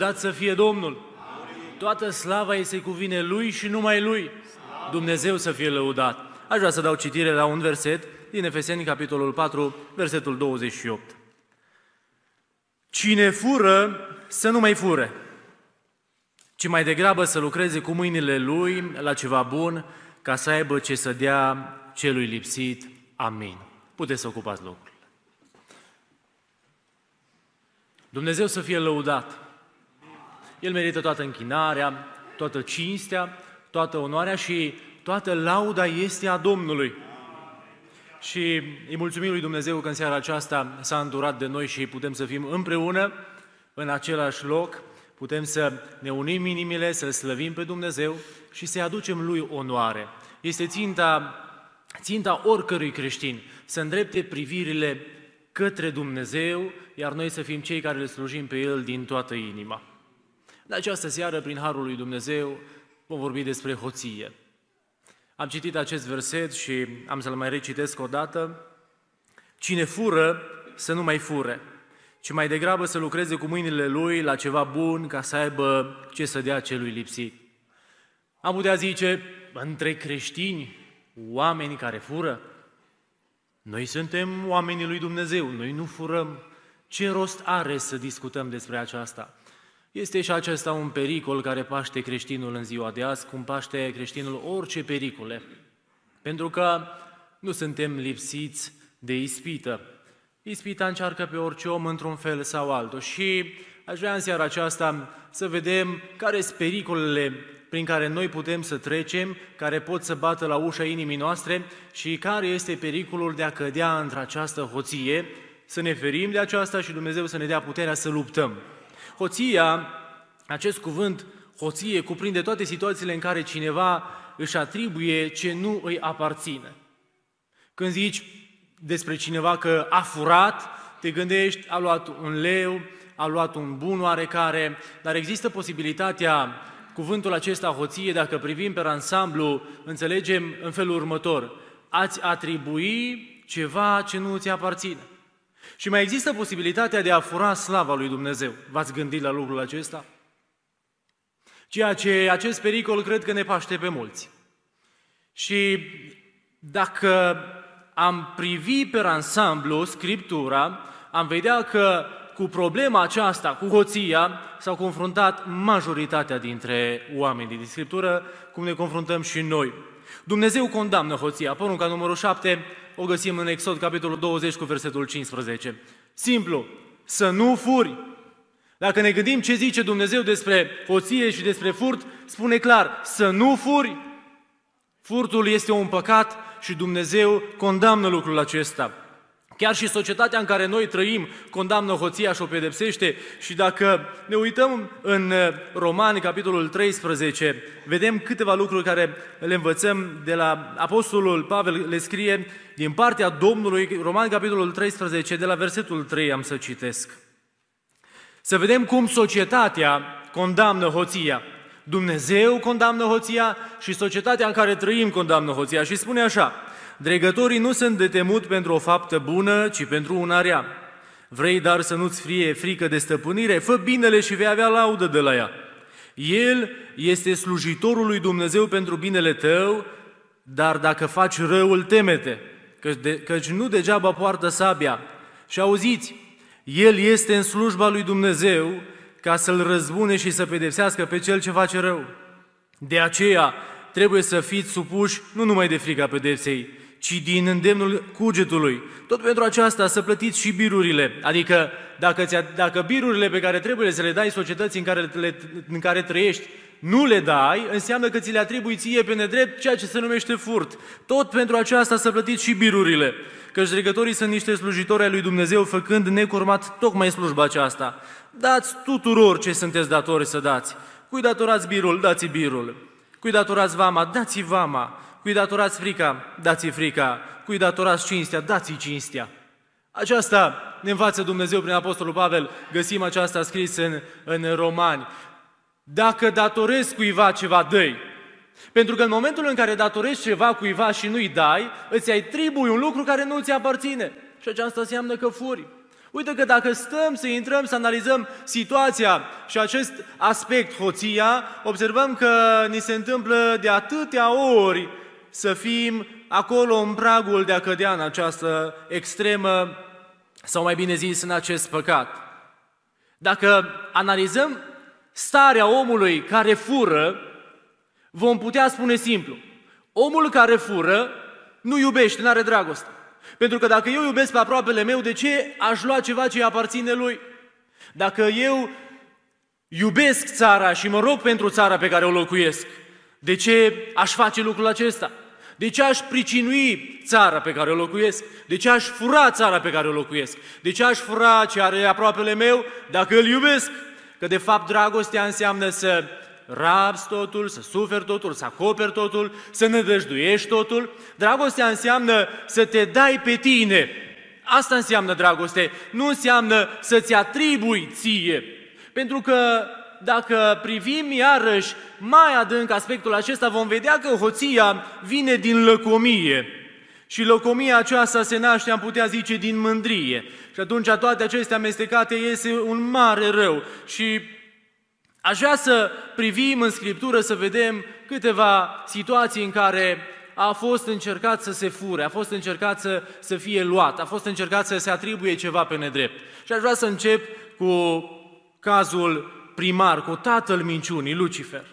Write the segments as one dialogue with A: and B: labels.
A: Lăudat să fie Domnul! Toată slava îi se cuvine Lui și numai Lui. Dumnezeu să fie lăudat. Aș vrea să dau citire la un verset din Efeseni, capitolul 4, versetul 28. Cine fură, să nu mai fure, ci mai degrabă să lucreze cu mâinile lui la ceva bun, ca să aibă ce să dea celui lipsit. Amin. Puteți să ocupați locul. Dumnezeu să fie lăudat. El merită toată închinarea, toată cinstea, toată onoarea și toată lauda este a Domnului. Și îi mulțumim lui Dumnezeu că în seara aceasta s-a îndurat de noi și putem să fim împreună în același loc, putem să ne unim inimile, să-L slăvim pe Dumnezeu și să-i aducem Lui onoare. Este ținta, ținta oricărui creștin să îndrepte privirile către Dumnezeu, iar noi să fim cei care îl slujim pe El din toată inima. În această seară, prin Harul lui Dumnezeu, vom vorbi despre hoție. Am citit acest verset și am să-l mai recitesc o dată. Cine fură, să nu mai fure, ci mai degrabă să lucreze cu mâinile lui la ceva bun ca să aibă ce să dea celui lipsit. Am putea zice, între creștini, oameni care fură, noi suntem oamenii lui Dumnezeu, noi nu furăm. Ce rost are să discutăm despre aceasta? Este și acesta un pericol care paște creștinul în ziua de azi, cum paște creștinul orice pericole. Pentru că nu suntem lipsiți de ispită. Ispita încearcă pe orice om într-un fel sau altul și aș vrea în seara aceasta să vedem care sunt pericolele prin care noi putem să trecem, care pot să bată la ușa inimii noastre și care este pericolul de a cădea într-această hoție, să ne ferim de aceasta și Dumnezeu să ne dea puterea să luptăm. Hoția, acest cuvânt hoție, cuprinde toate situațiile în care cineva își atribuie ce nu îi aparține. Când zici despre cineva că a furat, te gândești, a luat un leu, a luat un bun oarecare, dar există posibilitatea, cuvântul acesta hoție, dacă privim pe ansamblu, înțelegem în felul următor, ați atribui ceva ce nu ți aparține. Și mai există posibilitatea de a fura slava lui Dumnezeu. V-ați gândit la lucrul acesta? Ceea ce acest pericol cred că ne paște pe mulți. Și dacă am privi pe ansamblu Scriptura, am vedea că cu problema aceasta, cu hoția, s-au confruntat majoritatea dintre oamenii din Scriptură, cum ne confruntăm și noi. Dumnezeu condamnă hoția. Porunca numărul 7 o găsim în Exod, capitolul 20, cu versetul 15. Simplu, să nu furi. Dacă ne gândim ce zice Dumnezeu despre hoție și despre furt, spune clar, să nu furi. Furtul este un păcat și Dumnezeu condamnă lucrul acesta. Chiar și societatea în care noi trăim condamnă hoția și o pedepsește și dacă ne uităm în uh, Romani, capitolul 13, vedem câteva lucruri care le învățăm de la Apostolul Pavel, le scrie din partea Domnului, Romani, capitolul 13, de la versetul 3 am să citesc. Să vedem cum societatea condamnă hoția. Dumnezeu condamnă hoția și societatea în care trăim condamnă hoția și spune așa, Dregătorii nu sunt de temut pentru o faptă bună, ci pentru una rea. Vrei dar să nu-ți fie frică de stăpânire? Fă binele și vei avea laudă de la ea. El este slujitorul lui Dumnezeu pentru binele tău, dar dacă faci răul, temete, căci nu degeaba poartă sabia. Și auziți, El este în slujba lui Dumnezeu ca să-l răzbune și să pedepsească pe cel ce face rău. De aceea trebuie să fiți supuși nu numai de frica pedepsei, ci din îndemnul cugetului. Tot pentru aceasta să plătiți și birurile, adică dacă, dacă birurile pe care trebuie să le dai societății în care, le, în care trăiești, nu le dai, înseamnă că ți le atribui ție pe nedrept ceea ce se numește furt. Tot pentru aceasta să plătiți și birurile, că judecătorii sunt niște slujitori ai lui Dumnezeu, făcând necurmat tocmai slujba aceasta. Dați tuturor ce sunteți datori să dați. Cui datorați birul, dați birul. Cui datorați vama, dați vama. Cui datorați frica, dați-i frica. Cui datorați cinstea, dați-i cinstea. Aceasta ne învață Dumnezeu prin Apostolul Pavel, găsim aceasta scris în, în Romani. Dacă datorezi cuiva ceva, dă Pentru că în momentul în care datorezi ceva cuiva și nu-i dai, îți ai tribui un lucru care nu ți aparține. Și aceasta înseamnă că furi. Uite că dacă stăm să intrăm, să analizăm situația și acest aspect, hoția, observăm că ni se întâmplă de atâtea ori să fim acolo în pragul de a cădea în această extremă, sau mai bine zis, în acest păcat. Dacă analizăm starea omului care fură, vom putea spune simplu, omul care fură nu iubește, nu are dragoste. Pentru că dacă eu iubesc pe aproapele meu, de ce aș lua ceva ce aparține lui? Dacă eu iubesc țara și mă rog pentru țara pe care o locuiesc, de ce aș face lucrul acesta? De ce aș pricinui țara pe care o locuiesc? De ce aș fura țara pe care o locuiesc? De ce aș fura ce are aproapele meu dacă îl iubesc? Că de fapt dragostea înseamnă să rabzi totul, să suferi totul, să acoperi totul, să nădăjduiești totul. Dragostea înseamnă să te dai pe tine. Asta înseamnă dragoste, nu înseamnă să-ți atribui ție. Pentru că dacă privim iarăși mai adânc aspectul acesta, vom vedea că hoția vine din lăcomie. Și lăcomia aceasta se naște, am putea zice, din mândrie. Și atunci toate acestea amestecate iese un mare rău. Și Aș vrea să privim în Scriptură să vedem câteva situații în care a fost încercat să se fure, a fost încercat să, să fie luat, a fost încercat să se atribuie ceva pe nedrept. Și aș vrea să încep cu cazul primar, cu tatăl minciunii, Lucifer.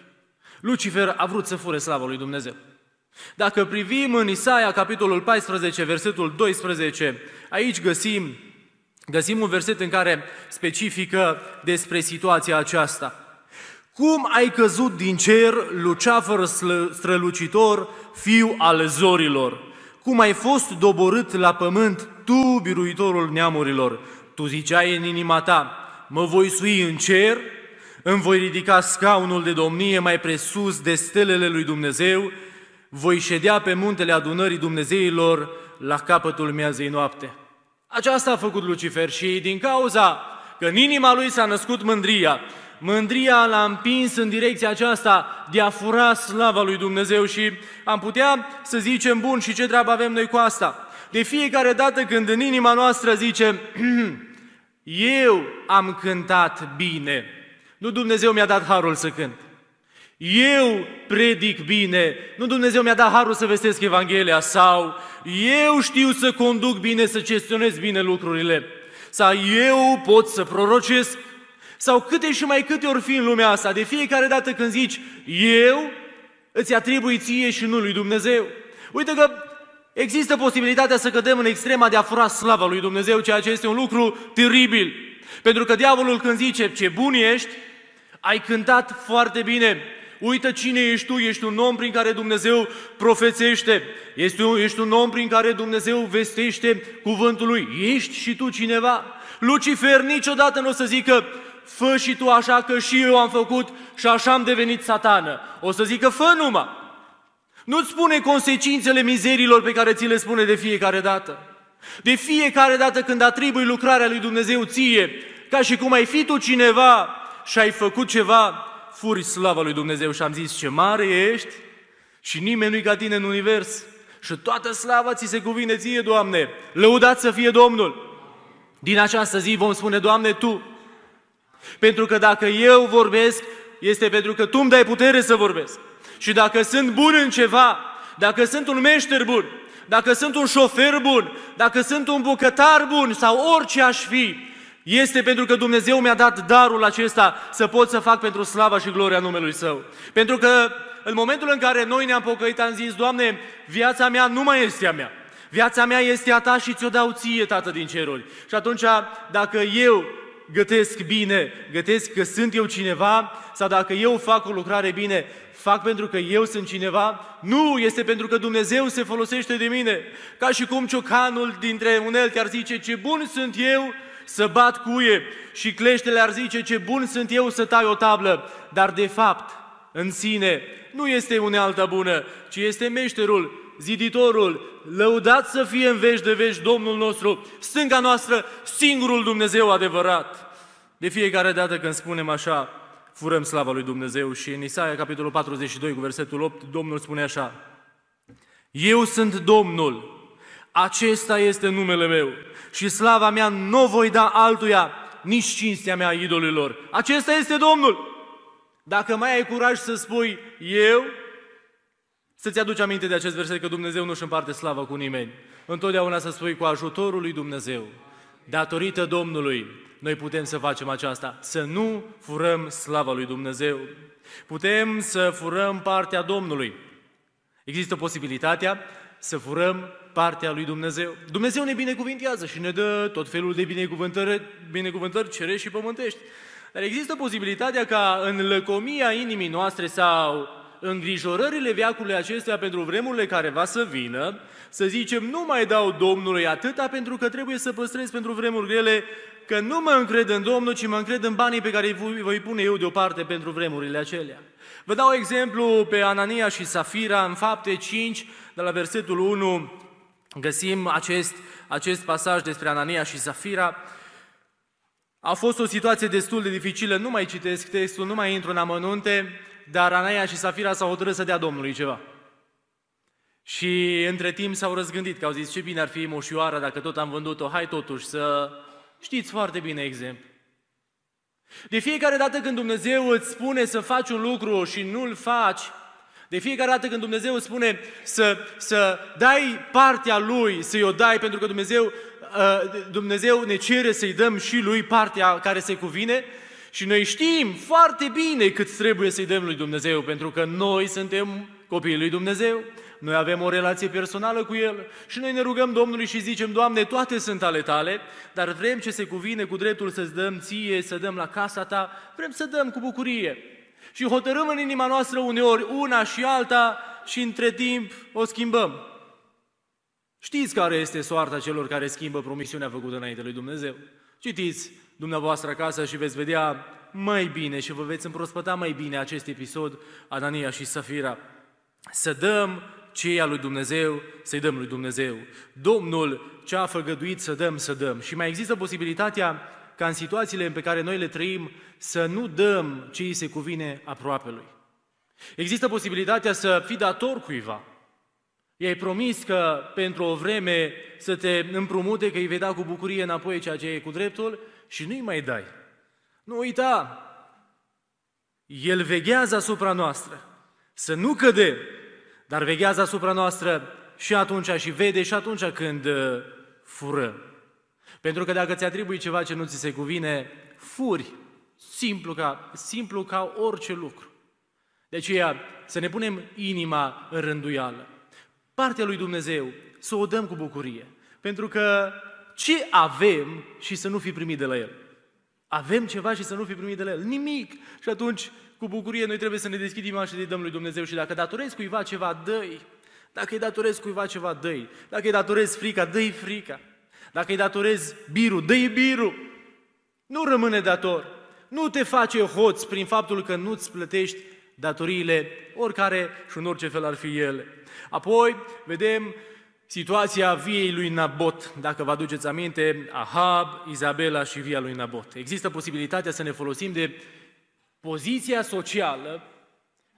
A: Lucifer a vrut să fure slava lui Dumnezeu. Dacă privim în Isaia, capitolul 14, versetul 12, aici găsim, găsim un verset în care specifică despre situația aceasta. Cum ai căzut din cer, luceafăr strălucitor, fiu al zorilor? Cum ai fost doborât la pământ, tu, biruitorul neamurilor? Tu ziceai în inima ta, mă voi sui în cer, îmi voi ridica scaunul de domnie mai presus de stelele lui Dumnezeu, voi ședea pe muntele adunării Dumnezeilor la capătul miazei noapte. Aceasta a făcut Lucifer și din cauza că în inima lui s-a născut mândria, Mândria l-a împins în direcția aceasta de a fura slava lui Dumnezeu și am putea să zicem, bun, și ce treabă avem noi cu asta? De fiecare dată când în inima noastră zicem, eu am cântat bine, nu Dumnezeu mi-a dat harul să cânt. Eu predic bine, nu Dumnezeu mi-a dat harul să vestesc Evanghelia sau eu știu să conduc bine, să gestionez bine lucrurile sau eu pot să prorocesc sau câte și mai câte ori fi în lumea asta, de fiecare dată când zici eu, îți atribui ție și nu lui Dumnezeu. Uite că există posibilitatea să cădem în extrema de a fura slava lui Dumnezeu, ceea ce este un lucru teribil. Pentru că diavolul când zice ce bun ești, ai cântat foarte bine, Uită cine ești tu, ești un om prin care Dumnezeu profețește, ești un, ești un om prin care Dumnezeu vestește cuvântul lui, ești și tu cineva. Lucifer niciodată nu o să zică, fă și tu așa că și eu am făcut și așa am devenit satană. O să zică, fă numai. Nu-ți spune consecințele mizerilor pe care ți le spune de fiecare dată. De fiecare dată când atribui lucrarea lui Dumnezeu ție, ca și cum ai fi tu cineva și ai făcut ceva, furi slava lui Dumnezeu și am zis ce mare ești și nimeni nu-i ca tine în univers. Și toată slava ți se cuvine ție, Doamne. Lăudat să fie Domnul. Din această zi vom spune, Doamne, Tu pentru că dacă eu vorbesc, este pentru că tu îmi dai putere să vorbesc. Și dacă sunt bun în ceva, dacă sunt un meșter bun, dacă sunt un șofer bun, dacă sunt un bucătar bun sau orice aș fi, este pentru că Dumnezeu mi-a dat darul acesta să pot să fac pentru slava și gloria numelui Său. Pentru că în momentul în care noi ne-am pocăit, am zis, Doamne, viața mea nu mai este a mea. Viața mea este a Ta și ți-o dau ție, Tată din ceruri. Și atunci, dacă eu gătesc bine, gătesc că sunt eu cineva, sau dacă eu fac o lucrare bine, fac pentru că eu sunt cineva? Nu, este pentru că Dumnezeu se folosește de mine. Ca și cum ciocanul dintre unelte ar zice, ce bun sunt eu să bat cuie și cleștele ar zice, ce bun sunt eu să tai o tablă. Dar de fapt, în sine, nu este unealta bună, ci este meșterul ziditorul, lăudat să fie în veci de veci Domnul nostru, stânga noastră, singurul Dumnezeu adevărat. De fiecare dată când spunem așa, furăm slava lui Dumnezeu și în Isaia, capitolul 42, cu versetul 8, Domnul spune așa, Eu sunt Domnul, Acesta este numele meu și slava mea nu voi da altuia, nici cinstea mea idolilor. Acesta este Domnul. Dacă mai ai curaj să spui eu, să-ți aduci aminte de acest verset că Dumnezeu nu își împarte slava cu nimeni. Întotdeauna să spui cu ajutorul lui Dumnezeu. Datorită Domnului, noi putem să facem aceasta, să nu furăm slava lui Dumnezeu. Putem să furăm partea Domnului. Există posibilitatea să furăm partea lui Dumnezeu. Dumnezeu ne binecuvintează și ne dă tot felul de binecuvântări, binecuvântări cerești și pământești. Dar există posibilitatea ca în lăcomia inimii noastre sau îngrijorările veacului acestea pentru vremurile care va să vină, să zicem, nu mai dau Domnului atâta pentru că trebuie să păstrez pentru vremuri grele, că nu mă încred în Domnul, ci mă încred în banii pe care îi voi pune eu deoparte pentru vremurile acelea. Vă dau exemplu pe Anania și Safira în fapte 5, de la versetul 1, găsim acest, acest pasaj despre Anania și Safira. A fost o situație destul de dificilă, nu mai citesc textul, nu mai intru în amănunte, dar Anania și Safira s-au hotărât să dea Domnului ceva. Și între timp s-au răzgândit, că au zis ce bine ar fi moșioara dacă tot am vândut-o, hai totuși să știți foarte bine exemplu. De fiecare dată când Dumnezeu îți spune să faci un lucru și nu-l faci, de fiecare dată când Dumnezeu îți spune să, să dai partea Lui, să-i o dai, pentru că Dumnezeu, uh, Dumnezeu ne cere să-i dăm și Lui partea care se cuvine, și noi știm foarte bine cât trebuie să-i dăm lui Dumnezeu, pentru că noi suntem copiii lui Dumnezeu, noi avem o relație personală cu El și noi ne rugăm Domnului și zicem, Doamne, toate sunt ale Tale, dar vrem ce se cuvine cu dreptul să-ți dăm ție, să dăm la casa Ta, vrem să dăm cu bucurie. Și hotărâm în inima noastră uneori una și alta și între timp o schimbăm. Știți care este soarta celor care schimbă promisiunea făcută înainte lui Dumnezeu? Citiți dumneavoastră acasă și veți vedea mai bine și vă veți împrospăta mai bine acest episod, Anania și Safira. Să dăm ce lui Dumnezeu, să-i dăm lui Dumnezeu. Domnul ce a făgăduit să dăm, să dăm. Și mai există posibilitatea ca în situațiile în pe care noi le trăim să nu dăm ce îi se cuvine aproapelui. Există posibilitatea să fii dator cuiva. I-ai promis că pentru o vreme să te împrumute, că îi vei da cu bucurie înapoi ceea ce e cu dreptul și nu-i mai dai. Nu uita, El veghează asupra noastră, să nu cădem, dar veghează asupra noastră și atunci și vede și atunci când uh, fură. Pentru că dacă ți atribui ceva ce nu ți se cuvine, furi, simplu ca, simplu ca orice lucru. De aceea să ne punem inima în rânduială. Partea lui Dumnezeu să o dăm cu bucurie. Pentru că ce avem și să nu fi primit de la El? Avem ceva și să nu fi primit de la El? Nimic. Și atunci, cu bucurie, noi trebuie să ne deschidem inima și să dăm lui Dumnezeu și dacă datorezi cuiva ceva, dă-i. Dacă îi datorezi cuiva ceva, dă Dacă îi datorezi frica, dă frica. Dacă îi datorezi birul, dă birul. Nu rămâne dator. Nu te face hoț prin faptul că nu-ți plătești datoriile, oricare și în orice fel ar fi ele. Apoi, vedem situația viei lui Nabot, dacă vă aduceți aminte, Ahab, Izabela și via lui Nabot. Există posibilitatea să ne folosim de poziția socială,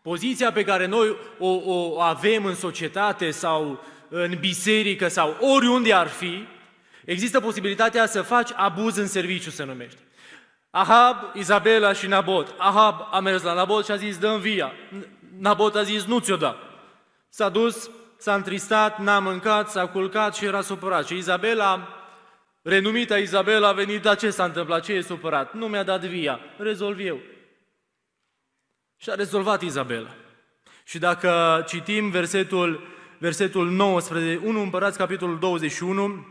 A: poziția pe care noi o, o avem în societate sau în biserică sau oriunde ar fi, există posibilitatea să faci abuz în serviciu, se numește. Ahab, Izabela și Nabot. Ahab a mers la Nabot și a zis, dă via. Nabot a zis, nu ți-o da. S-a dus, s-a întristat, n-a mâncat, s-a culcat și era supărat. Și Izabela, renumita Izabela, a venit, dar ce s-a întâmplat? Ce e supărat? Nu mi-a dat via, rezolv eu. Și a rezolvat Izabela. Și dacă citim versetul, versetul 19, 1 Împărați, capitolul 21,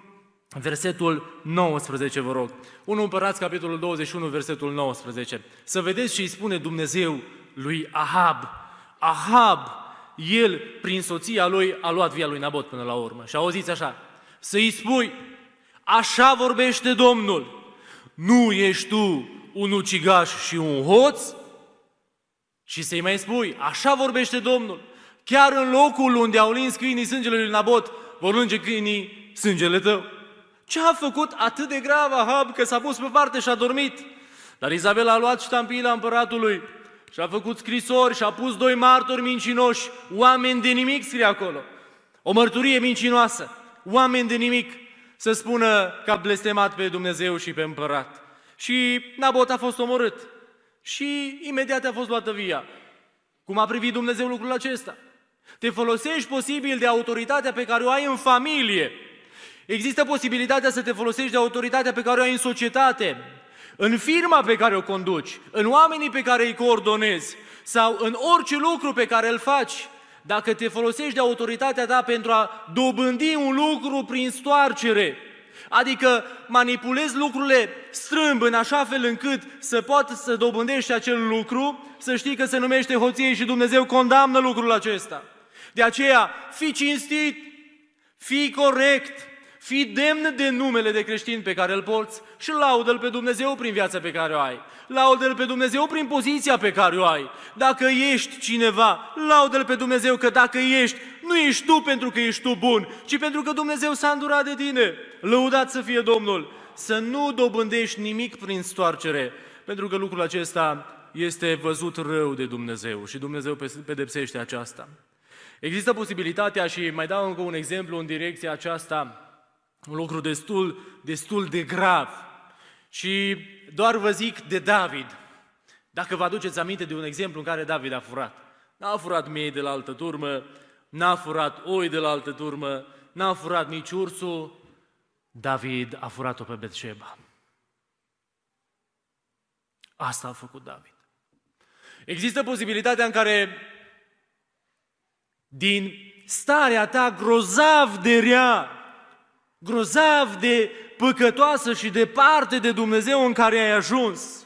A: versetul 19, vă rog. 1 Împărați, capitolul 21, versetul 19. Să vedeți ce îi spune Dumnezeu lui Ahab. Ahab, el, prin soția lui, a luat via lui Nabot până la urmă. Și auziți așa, să-i spui, așa vorbește Domnul, nu ești tu un ucigaș și un hoț? Și să-i mai spui, așa vorbește Domnul, chiar în locul unde au lins câinii sângele lui Nabot, vor lunge câinii sângele tău. Ce a făcut atât de grav Ahab că s-a pus pe parte și a dormit? Dar Izabela a luat ștampila împăratului și a făcut scrisori și a pus doi martori mincinoși, oameni de nimic scrie acolo. O mărturie mincinoasă. oameni de nimic să spună că a blestemat pe Dumnezeu și pe împărat. Și Nabot a fost omorât. Și imediat a fost luată via. Cum a privit Dumnezeu lucrul acesta? Te folosești posibil de autoritatea pe care o ai în familie. Există posibilitatea să te folosești de autoritatea pe care o ai în societate, în firma pe care o conduci, în oamenii pe care îi coordonezi sau în orice lucru pe care îl faci. Dacă te folosești de autoritatea ta pentru a dobândi un lucru prin stoarcere, adică manipulezi lucrurile strâmb în așa fel încât să poată să dobândești acel lucru, să știi că se numește hoție și Dumnezeu condamnă lucrul acesta. De aceea, fi cinstit, fi corect, fi demn de numele de creștin pe care îl porți și laudă-L pe Dumnezeu prin viața pe care o ai. Laudă-L pe Dumnezeu prin poziția pe care o ai. Dacă ești cineva, laudă-L pe Dumnezeu că dacă ești, nu ești tu pentru că ești tu bun, ci pentru că Dumnezeu s-a îndurat de tine. Lăudat să fie Domnul! Să nu dobândești nimic prin stoarcere, pentru că lucrul acesta este văzut rău de Dumnezeu și Dumnezeu pedepsește aceasta. Există posibilitatea, și mai dau încă un exemplu în direcția aceasta, un lucru destul, destul de grav. Și doar vă zic de David. Dacă vă aduceți aminte de un exemplu în care David a furat. N-a furat miei de la altă turmă, n-a furat oi de la altă turmă, n-a furat nici ursul, David a furat-o pe Betșeba. Asta a făcut David. Există posibilitatea în care din starea ta grozav de rea, grozav de păcătoasă și departe de Dumnezeu în care ai ajuns.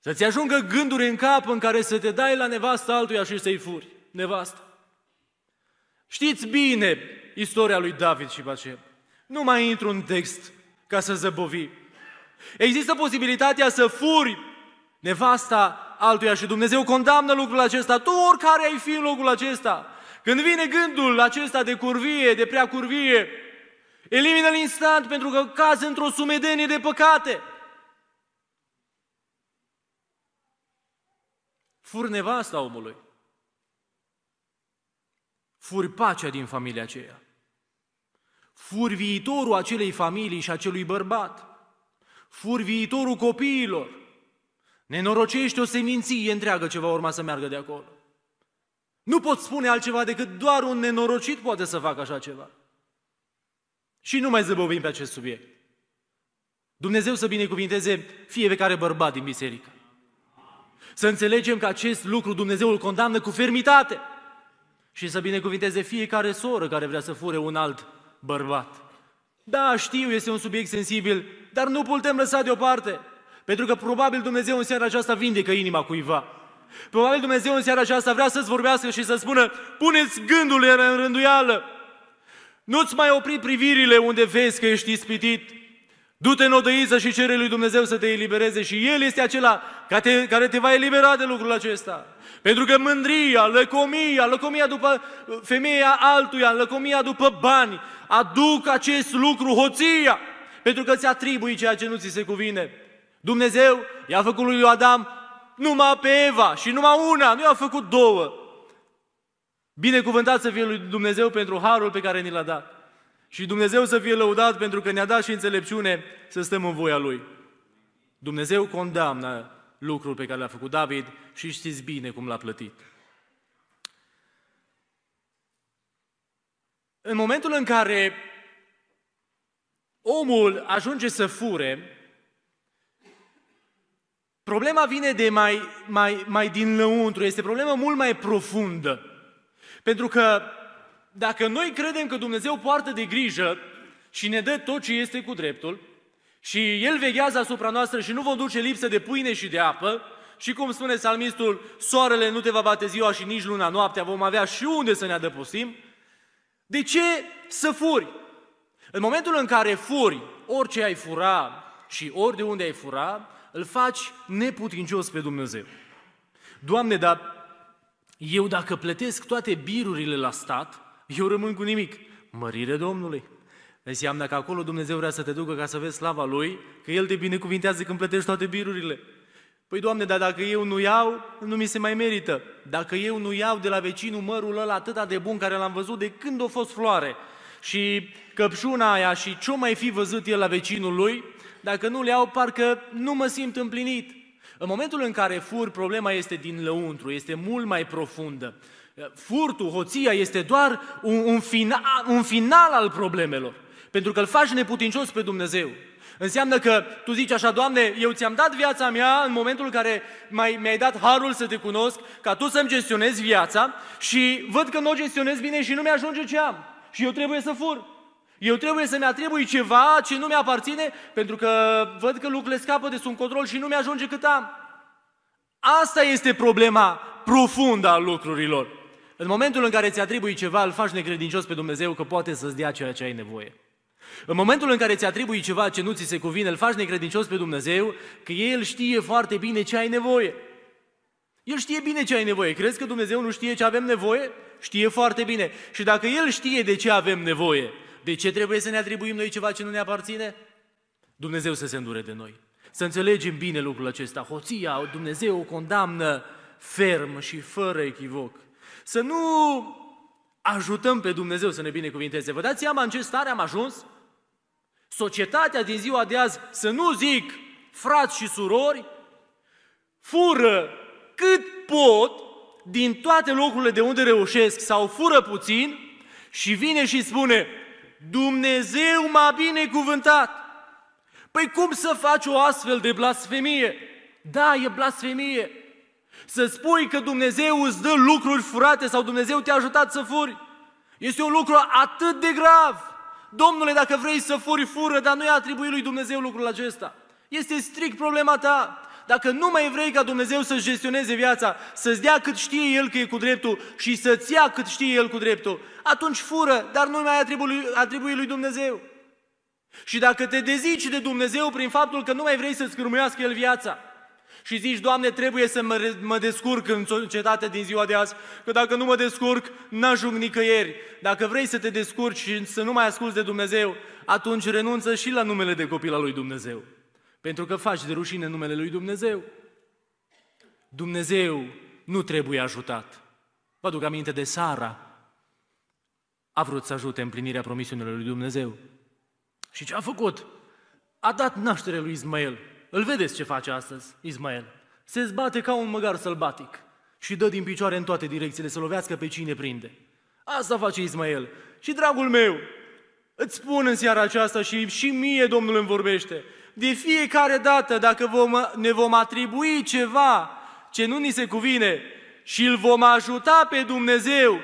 A: Să-ți ajungă gânduri în cap în care să te dai la nevasta altuia și să-i furi nevasta. Știți bine istoria lui David și Baceb. Nu mai intru în text ca să zăbovi. Există posibilitatea să furi nevasta altuia și Dumnezeu condamnă lucrul acesta. Tu oricare ai fi în locul acesta. Când vine gândul acesta de curvie, de prea curvie, Elimină-l instant pentru că cazi într-o sumedenie de păcate. Fur nevasta omului. Furi pacea din familia aceea. Furi viitorul acelei familii și acelui bărbat. Furi viitorul copiilor. Nenorocești o seminție întreagă ce va urma să meargă de acolo. Nu pot spune altceva decât doar un nenorocit poate să facă așa ceva. Și nu mai zăbovim pe acest subiect. Dumnezeu să binecuvinteze fiecare bărbat din biserică. Să înțelegem că acest lucru Dumnezeu îl condamnă cu fermitate și să binecuvinteze fiecare soră care vrea să fure un alt bărbat. Da, știu, este un subiect sensibil, dar nu putem lăsa deoparte, pentru că probabil Dumnezeu în seara aceasta vindecă inima cuiva. Probabil Dumnezeu în seara aceasta vrea să-ți vorbească și să spună, puneți gândul în rânduială, nu-ți mai opri privirile unde vezi că ești ispitit. Du-te în odăiță și cere lui Dumnezeu să te elibereze și El este acela care te, care te va elibera de lucrul acesta. Pentru că mândria, lăcomia, lăcomia după femeia altuia, lăcomia după bani, aduc acest lucru, hoția, pentru că ți atribui ceea ce nu ți se cuvine. Dumnezeu i-a făcut lui Adam numai pe Eva și numai una, nu i-a făcut două. Binecuvântat să fie lui Dumnezeu pentru harul pe care ni l-a dat. Și Dumnezeu să fie lăudat pentru că ne-a dat și înțelepciune să stăm în voia Lui. Dumnezeu condamnă lucrul pe care l-a făcut David și știți bine cum l-a plătit. În momentul în care omul ajunge să fure, problema vine de mai, mai, mai din lăuntru, este problemă mult mai profundă. Pentru că dacă noi credem că Dumnezeu poartă de grijă și ne dă tot ce este cu dreptul și El veghează asupra noastră și nu vom duce lipsă de pâine și de apă, și cum spune salmistul, soarele nu te va bate ziua și nici luna noaptea, vom avea și unde să ne adăpostim, de ce să furi? În momentul în care furi, orice ai fura și ori de unde ai fura, îl faci neputincios pe Dumnezeu. Doamne, dar eu dacă plătesc toate birurile la stat, eu rămân cu nimic. Mărire Domnului. Înseamnă că acolo Dumnezeu vrea să te ducă ca să vezi slava Lui, că El te binecuvintează când plătești toate birurile. Păi, Doamne, dar dacă eu nu iau, nu mi se mai merită. Dacă eu nu iau de la vecinul mărul ăla atât de bun care l-am văzut de când a fost floare, și căpșuna aia și ce mai fi văzut el la vecinul lui, dacă nu le iau, parcă nu mă simt împlinit. În momentul în care fur, problema este din lăuntru, este mult mai profundă. Furtul, hoția este doar un, un, final, un final al problemelor. Pentru că îl faci neputincios pe Dumnezeu. Înseamnă că tu zici așa, Doamne, eu ți-am dat viața mea în momentul în care mai, mi-ai dat harul să te cunosc, ca tu să-mi gestionezi viața și văd că nu o gestionez bine și nu mi-ajunge ce am. Și eu trebuie să fur. Eu trebuie să-mi atribui ceva ce nu mi-aparține, pentru că văd că lucrurile scapă de sub control și nu mi-ajunge cât am. Asta este problema profundă a lucrurilor. În momentul în care ți atribui ceva, îl faci necredincios pe Dumnezeu că poate să-ți dea ceea ce ai nevoie. În momentul în care ți atribui ceva ce nu ți se cuvine, îl faci necredincios pe Dumnezeu că El știe foarte bine ce ai nevoie. El știe bine ce ai nevoie. Crezi că Dumnezeu nu știe ce avem nevoie? Știe foarte bine. Și dacă El știe de ce avem nevoie, de ce trebuie să ne atribuim noi ceva ce nu ne aparține? Dumnezeu să se îndure de noi. Să înțelegem bine lucrul acesta. Hoția, Dumnezeu o condamnă ferm și fără echivoc. Să nu ajutăm pe Dumnezeu să ne binecuvinteze. Vă dați seama în ce stare am ajuns? Societatea din ziua de azi, să nu zic frați și surori, fură cât pot din toate locurile de unde reușesc sau fură puțin și vine și spune Dumnezeu m-a binecuvântat. Păi cum să faci o astfel de blasfemie? Da, e blasfemie. Să spui că Dumnezeu îți dă lucruri furate sau Dumnezeu te-a ajutat să furi. Este un lucru atât de grav. Domnule, dacă vrei să furi, fură, dar nu i-a atribuit lui Dumnezeu lucrul acesta. Este strict problema ta. Dacă nu mai vrei ca Dumnezeu să-și gestioneze viața, să-ți dea cât știe El că e cu dreptul și să-ți ia cât știe El cu dreptul, atunci fură, dar nu mai atribui, atribui lui Dumnezeu. Și dacă te dezici de Dumnezeu prin faptul că nu mai vrei să-ți cârmuiască El viața, și zici, Doamne, trebuie să mă, mă descurc în societatea din ziua de azi, că dacă nu mă descurc, n-ajung nicăieri. Dacă vrei să te descurci și să nu mai asculți de Dumnezeu, atunci renunță și la numele de copil al lui Dumnezeu. Pentru că faci de rușine numele lui Dumnezeu. Dumnezeu nu trebuie ajutat. Vă aduc aminte de Sara. A vrut să ajute împlinirea promisiunilor lui Dumnezeu. Și ce a făcut? A dat naștere lui Ismael. Îl vedeți ce face astăzi, Ismael. Se zbate ca un măgar sălbatic și dă din picioare în toate direcțiile să lovească pe cine prinde. Asta face Ismael. Și dragul meu, îți spun în seara aceasta și, și mie Domnul îmi vorbește, de fiecare dată dacă vom, ne vom atribui ceva ce nu ni se cuvine și îl vom ajuta pe Dumnezeu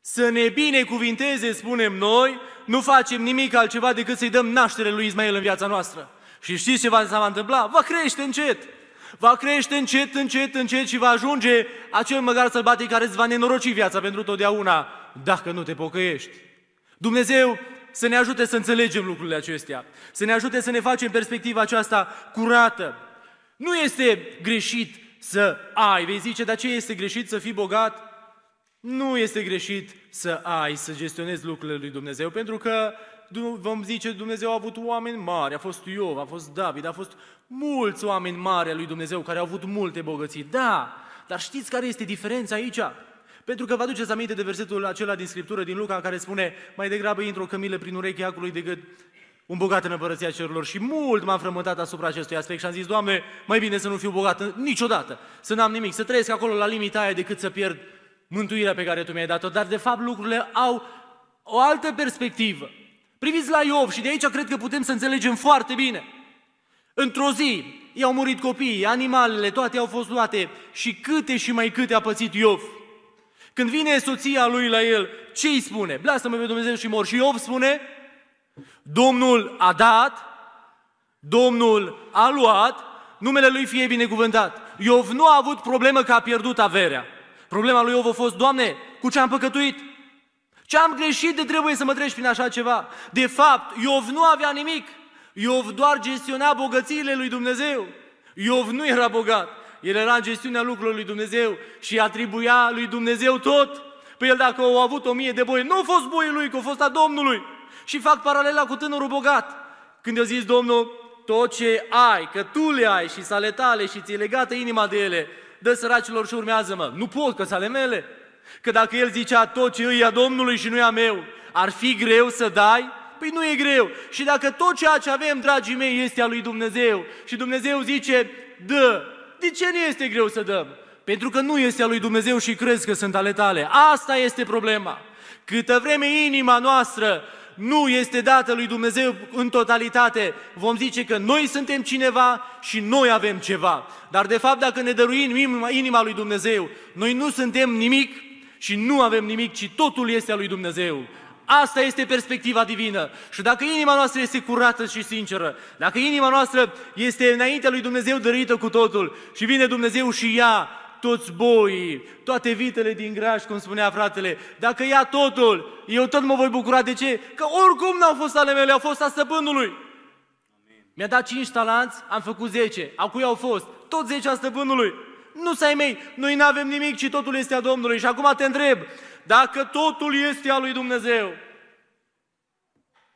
A: să ne binecuvinteze, spunem noi, nu facem nimic altceva decât să-i dăm naștere lui Ismael în viața noastră. Și știți ce va, va întâmpla? Va crește încet. Va crește încet, încet, încet și va ajunge acel măgar sălbatic care îți va nenoroci viața pentru totdeauna dacă nu te pocăiești. Dumnezeu să ne ajute să înțelegem lucrurile acestea, să ne ajute să ne facem perspectiva aceasta curată. Nu este greșit să ai, vei zice, dar ce este greșit să fii bogat? Nu este greșit să ai, să gestionezi lucrurile lui Dumnezeu, pentru că vom zice, Dumnezeu a avut oameni mari, a fost Iov, a fost David, a fost mulți oameni mari al lui Dumnezeu care au avut multe bogății. Da, dar știți care este diferența aici? Pentru că vă aduceți aminte de versetul acela din Scriptură, din Luca, care spune mai degrabă intră o cămilă prin urechea acului decât un bogat în împărăția cerurilor și mult m-am frământat asupra acestui aspect și am zis, Doamne, mai bine să nu fiu bogat niciodată, să n-am nimic, să trăiesc acolo la limita aia decât să pierd mântuirea pe care Tu mi-ai dat-o. Dar de fapt lucrurile au o altă perspectivă. Priviți la Iov și de aici cred că putem să înțelegem foarte bine. Într-o zi i-au murit copiii, animalele, toate au fost luate și câte și mai câte a pățit Iov. Când vine soția lui la el, ce îi spune? Blastă-mă pe Dumnezeu și mor. Și Iov spune, Domnul a dat, Domnul a luat, numele lui fie binecuvântat. Iov nu a avut problemă că a pierdut averea. Problema lui Iov a fost, Doamne, cu ce am păcătuit? Ce am greșit de trebuie să mă treci prin așa ceva? De fapt, Iov nu avea nimic. Iov doar gestiona bogățiile lui Dumnezeu. Iov nu era bogat. El era în gestiunea lucrurilor lui Dumnezeu și atribuia lui Dumnezeu tot. Păi el dacă au avut o mie de boi, nu au fost boii lui, că au fost a Domnului. Și fac paralela cu tânărul bogat. Când i-a zis Domnul, tot ce ai, că tu le ai și sale tale și ți-e legată inima de ele, dă săracilor și urmează-mă. Nu pot, că sale mele. Că dacă el zicea tot ce îi a Domnului și nu e a meu, Ar fi greu să dai? Păi nu e greu. Și dacă tot ceea ce avem, dragii mei, este a lui Dumnezeu și Dumnezeu zice, dă, de ce nu este greu să dăm? Pentru că nu este a lui Dumnezeu și crezi că sunt ale tale. Asta este problema. Câtă vreme inima noastră nu este dată lui Dumnezeu în totalitate, vom zice că noi suntem cineva și noi avem ceva. Dar de fapt, dacă ne dăruim inima lui Dumnezeu, noi nu suntem nimic și nu avem nimic, ci totul este a lui Dumnezeu. Asta este perspectiva divină. Și dacă inima noastră este curată și sinceră, dacă inima noastră este înaintea lui Dumnezeu dărită cu totul și vine Dumnezeu și ia toți boii, toate vitele din graș, cum spunea fratele, dacă ia totul, eu tot mă voi bucura. De ce? Că oricum n-au fost ale mele, au fost a stăpânului. Mi-a dat 5 talanți, am făcut 10. A cui au fost? Tot 10 a stăpânului. Nu să ai mei, noi nu avem nimic, ci totul este a Domnului. Și acum te întreb, dacă totul este al lui Dumnezeu,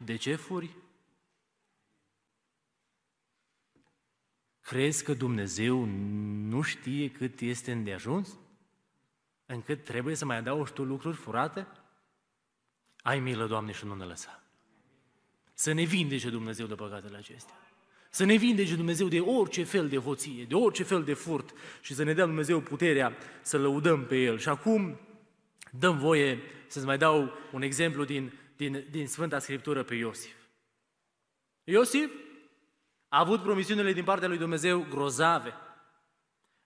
A: de ce furi? Crezi că Dumnezeu nu știe cât este îndeajuns? Încât trebuie să mai adaugi tu lucruri furate? Ai milă, Doamne, și nu ne lăsa. Să ne vindece Dumnezeu de păcatele acestea. Să ne vindece Dumnezeu de orice fel de hoție, de orice fel de furt și să ne dea Dumnezeu puterea să lăudăm pe El. Și acum dăm voie să-ți mai dau un exemplu din, din, din Sfânta Scriptură pe Iosif. Iosif a avut promisiunile din partea lui Dumnezeu grozave.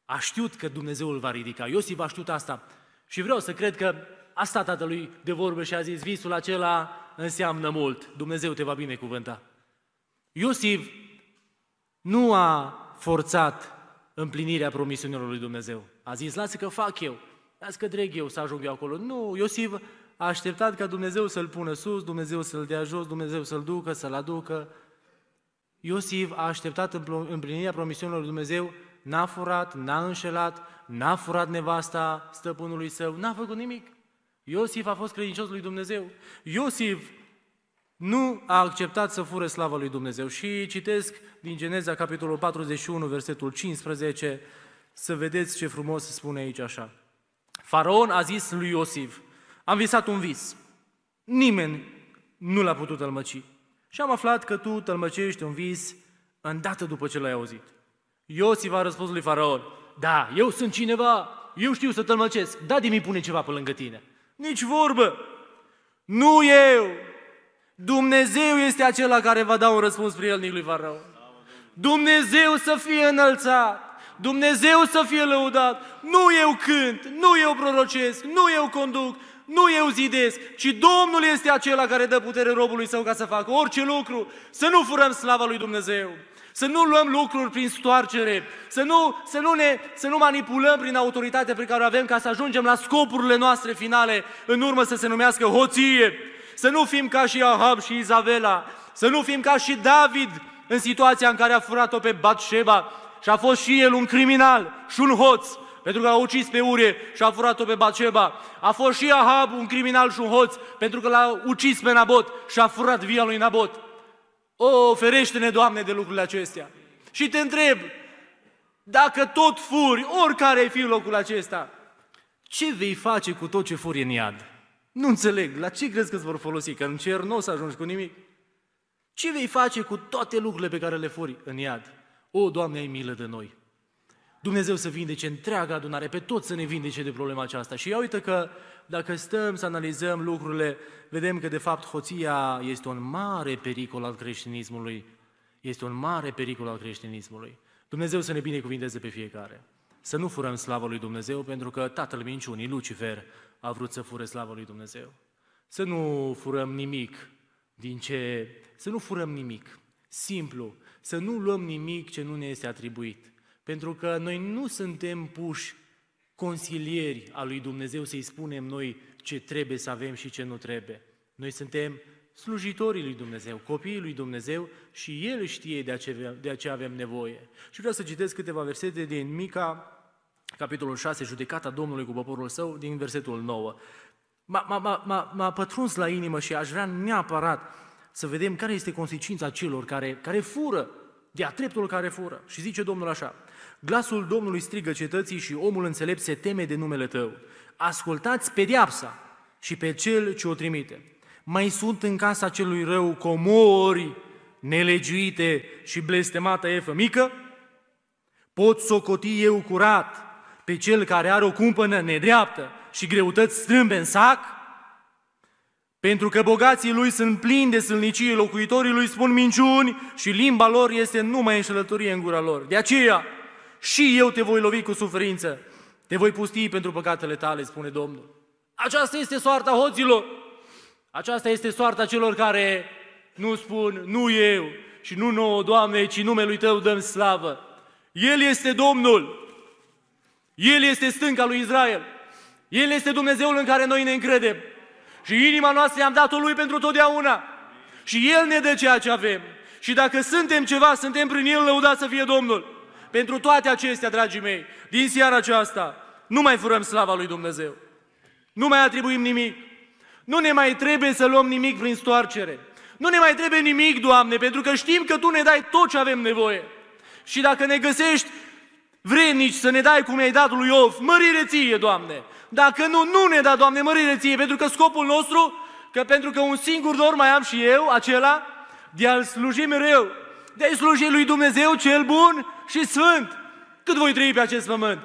A: A știut că Dumnezeu îl va ridica. Iosif a știut asta. Și vreau să cred că a stat tatălui de vorbă și a zis, visul acela înseamnă mult. Dumnezeu te va binecuvânta. Iosif nu a forțat împlinirea promisiunilor lui Dumnezeu. A zis, lasă că fac eu, lasă că dreg eu să ajung eu acolo. Nu, Iosif a așteptat ca Dumnezeu să-l pună sus, Dumnezeu să-l dea jos, Dumnezeu să-l ducă, să-l aducă. Iosif a așteptat împlinirea promisiunilor lui Dumnezeu, n-a furat, n-a înșelat, n-a furat nevasta stăpânului său, n-a făcut nimic. Iosif a fost credincios lui Dumnezeu. Iosif nu a acceptat să fure slava lui Dumnezeu. Și citesc din Geneza, capitolul 41, versetul 15, să vedeți ce frumos se spune aici așa. Faraon a zis lui Iosif, am visat un vis. Nimeni nu l-a putut tălmăci. Și am aflat că tu tălmăcești un vis îndată după ce l-ai auzit. Iosif a răspuns lui Faraon, da, eu sunt cineva, eu știu să tălmăcesc, da de mi pune ceva pe lângă tine. Nici vorbă, nu eu, Dumnezeu este acela care va da un răspuns prielnic lui Faraon. Dumnezeu să fie înălțat, Dumnezeu să fie lăudat. Nu eu cânt, nu eu prorocesc, nu eu conduc, nu eu zidesc, ci Domnul este acela care dă putere robului său ca să facă orice lucru, să nu furăm slava lui Dumnezeu, să nu luăm lucruri prin stoarcere, să nu, să nu, ne, să nu manipulăm prin autoritatea pe care o avem ca să ajungem la scopurile noastre finale, în urmă să se numească hoție, să nu fim ca și Ahab și Izabela, să nu fim ca și David în situația în care a furat-o pe Batșeba și a fost și el un criminal și un hoț, pentru că l-a ucis pe Urie și a furat-o pe Baceba. A fost și Ahab un criminal și un hoț, pentru că l-a ucis pe Nabot și a furat via lui Nabot. O, ferește-ne, Doamne, de lucrurile acestea. Și te întreb, dacă tot furi, oricare ai fi în locul acesta, ce vei face cu tot ce furi în iad? Nu înțeleg. La ce crezi că îți vor folosi? Că în cer nu o să ajungi cu nimic. Ce vei face cu toate lucrurile pe care le furi în iad? O, Doamne, ai milă de noi! Dumnezeu să vindece întreaga adunare, pe toți să ne vindece de problema aceasta. Și ia uite că dacă stăm să analizăm lucrurile, vedem că de fapt hoția este un mare pericol al creștinismului. Este un mare pericol al creștinismului. Dumnezeu să ne binecuvinteze pe fiecare. Să nu furăm slavă lui Dumnezeu, pentru că tatăl minciunii, Lucifer, a vrut să fure slavă lui Dumnezeu. Să nu furăm nimic din ce... Să nu furăm nimic. Simplu. Să nu luăm nimic ce nu ne este atribuit. Pentru că noi nu suntem puși consilieri a lui Dumnezeu să-i spunem noi ce trebuie să avem și ce nu trebuie. Noi suntem slujitorii lui Dumnezeu, copiii lui Dumnezeu și El știe de ce, de ce avem nevoie. Și vreau să citesc câteva versete din Mica, capitolul 6, judecata Domnului cu poporul său, din versetul 9. M-a pătruns la inimă și aș vrea neapărat să vedem care este consecința celor care, care fură, de-a dreptul care fură. Și zice Domnul așa, Glasul Domnului strigă cetății și omul înțelept se teme de numele tău. Ascultați pediapsa și pe cel ce o trimite. Mai sunt în casa celui rău comori nelegiuite și blestemată efă mică? Pot socoti eu curat pe cel care are o cumpănă nedreaptă și greutăți strâmbe în sac? Pentru că bogații lui sunt plini de sâlnicie, locuitorii lui spun minciuni și limba lor este numai înșelătorie în gura lor. De aceea, și eu te voi lovi cu suferință, te voi pustii pentru păcatele tale, spune Domnul. Aceasta este soarta hoților. Aceasta este soarta celor care nu spun, nu eu și nu nouă, Doamne, ci numelui Tău dăm slavă. El este Domnul. El este stânca lui Israel. El este Dumnezeul în care noi ne încredem. Și inima noastră i-am dat-o Lui pentru totdeauna. Și El ne dă ceea ce avem. Și dacă suntem ceva, suntem prin El, lăudat să fie Domnul. Pentru toate acestea, dragii mei, din seara aceasta, nu mai furăm slava lui Dumnezeu. Nu mai atribuim nimic. Nu ne mai trebuie să luăm nimic prin stoarcere. Nu ne mai trebuie nimic, Doamne, pentru că știm că Tu ne dai tot ce avem nevoie. Și dacă ne găsești vrednici să ne dai cum ai dat lui Iov, mărire ție, Doamne. Dacă nu, nu ne da, Doamne, mărire ție, pentru că scopul nostru, că pentru că un singur dor mai am și eu, acela, de a-L sluji mereu, de a-i sluji lui Dumnezeu cel bun și sfânt. Cât voi trăi pe acest pământ?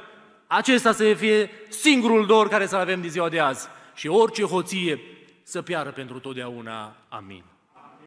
A: Acesta să fie singurul dor care să-l avem din ziua de azi. Și orice hoție să piară pentru totdeauna. Amin.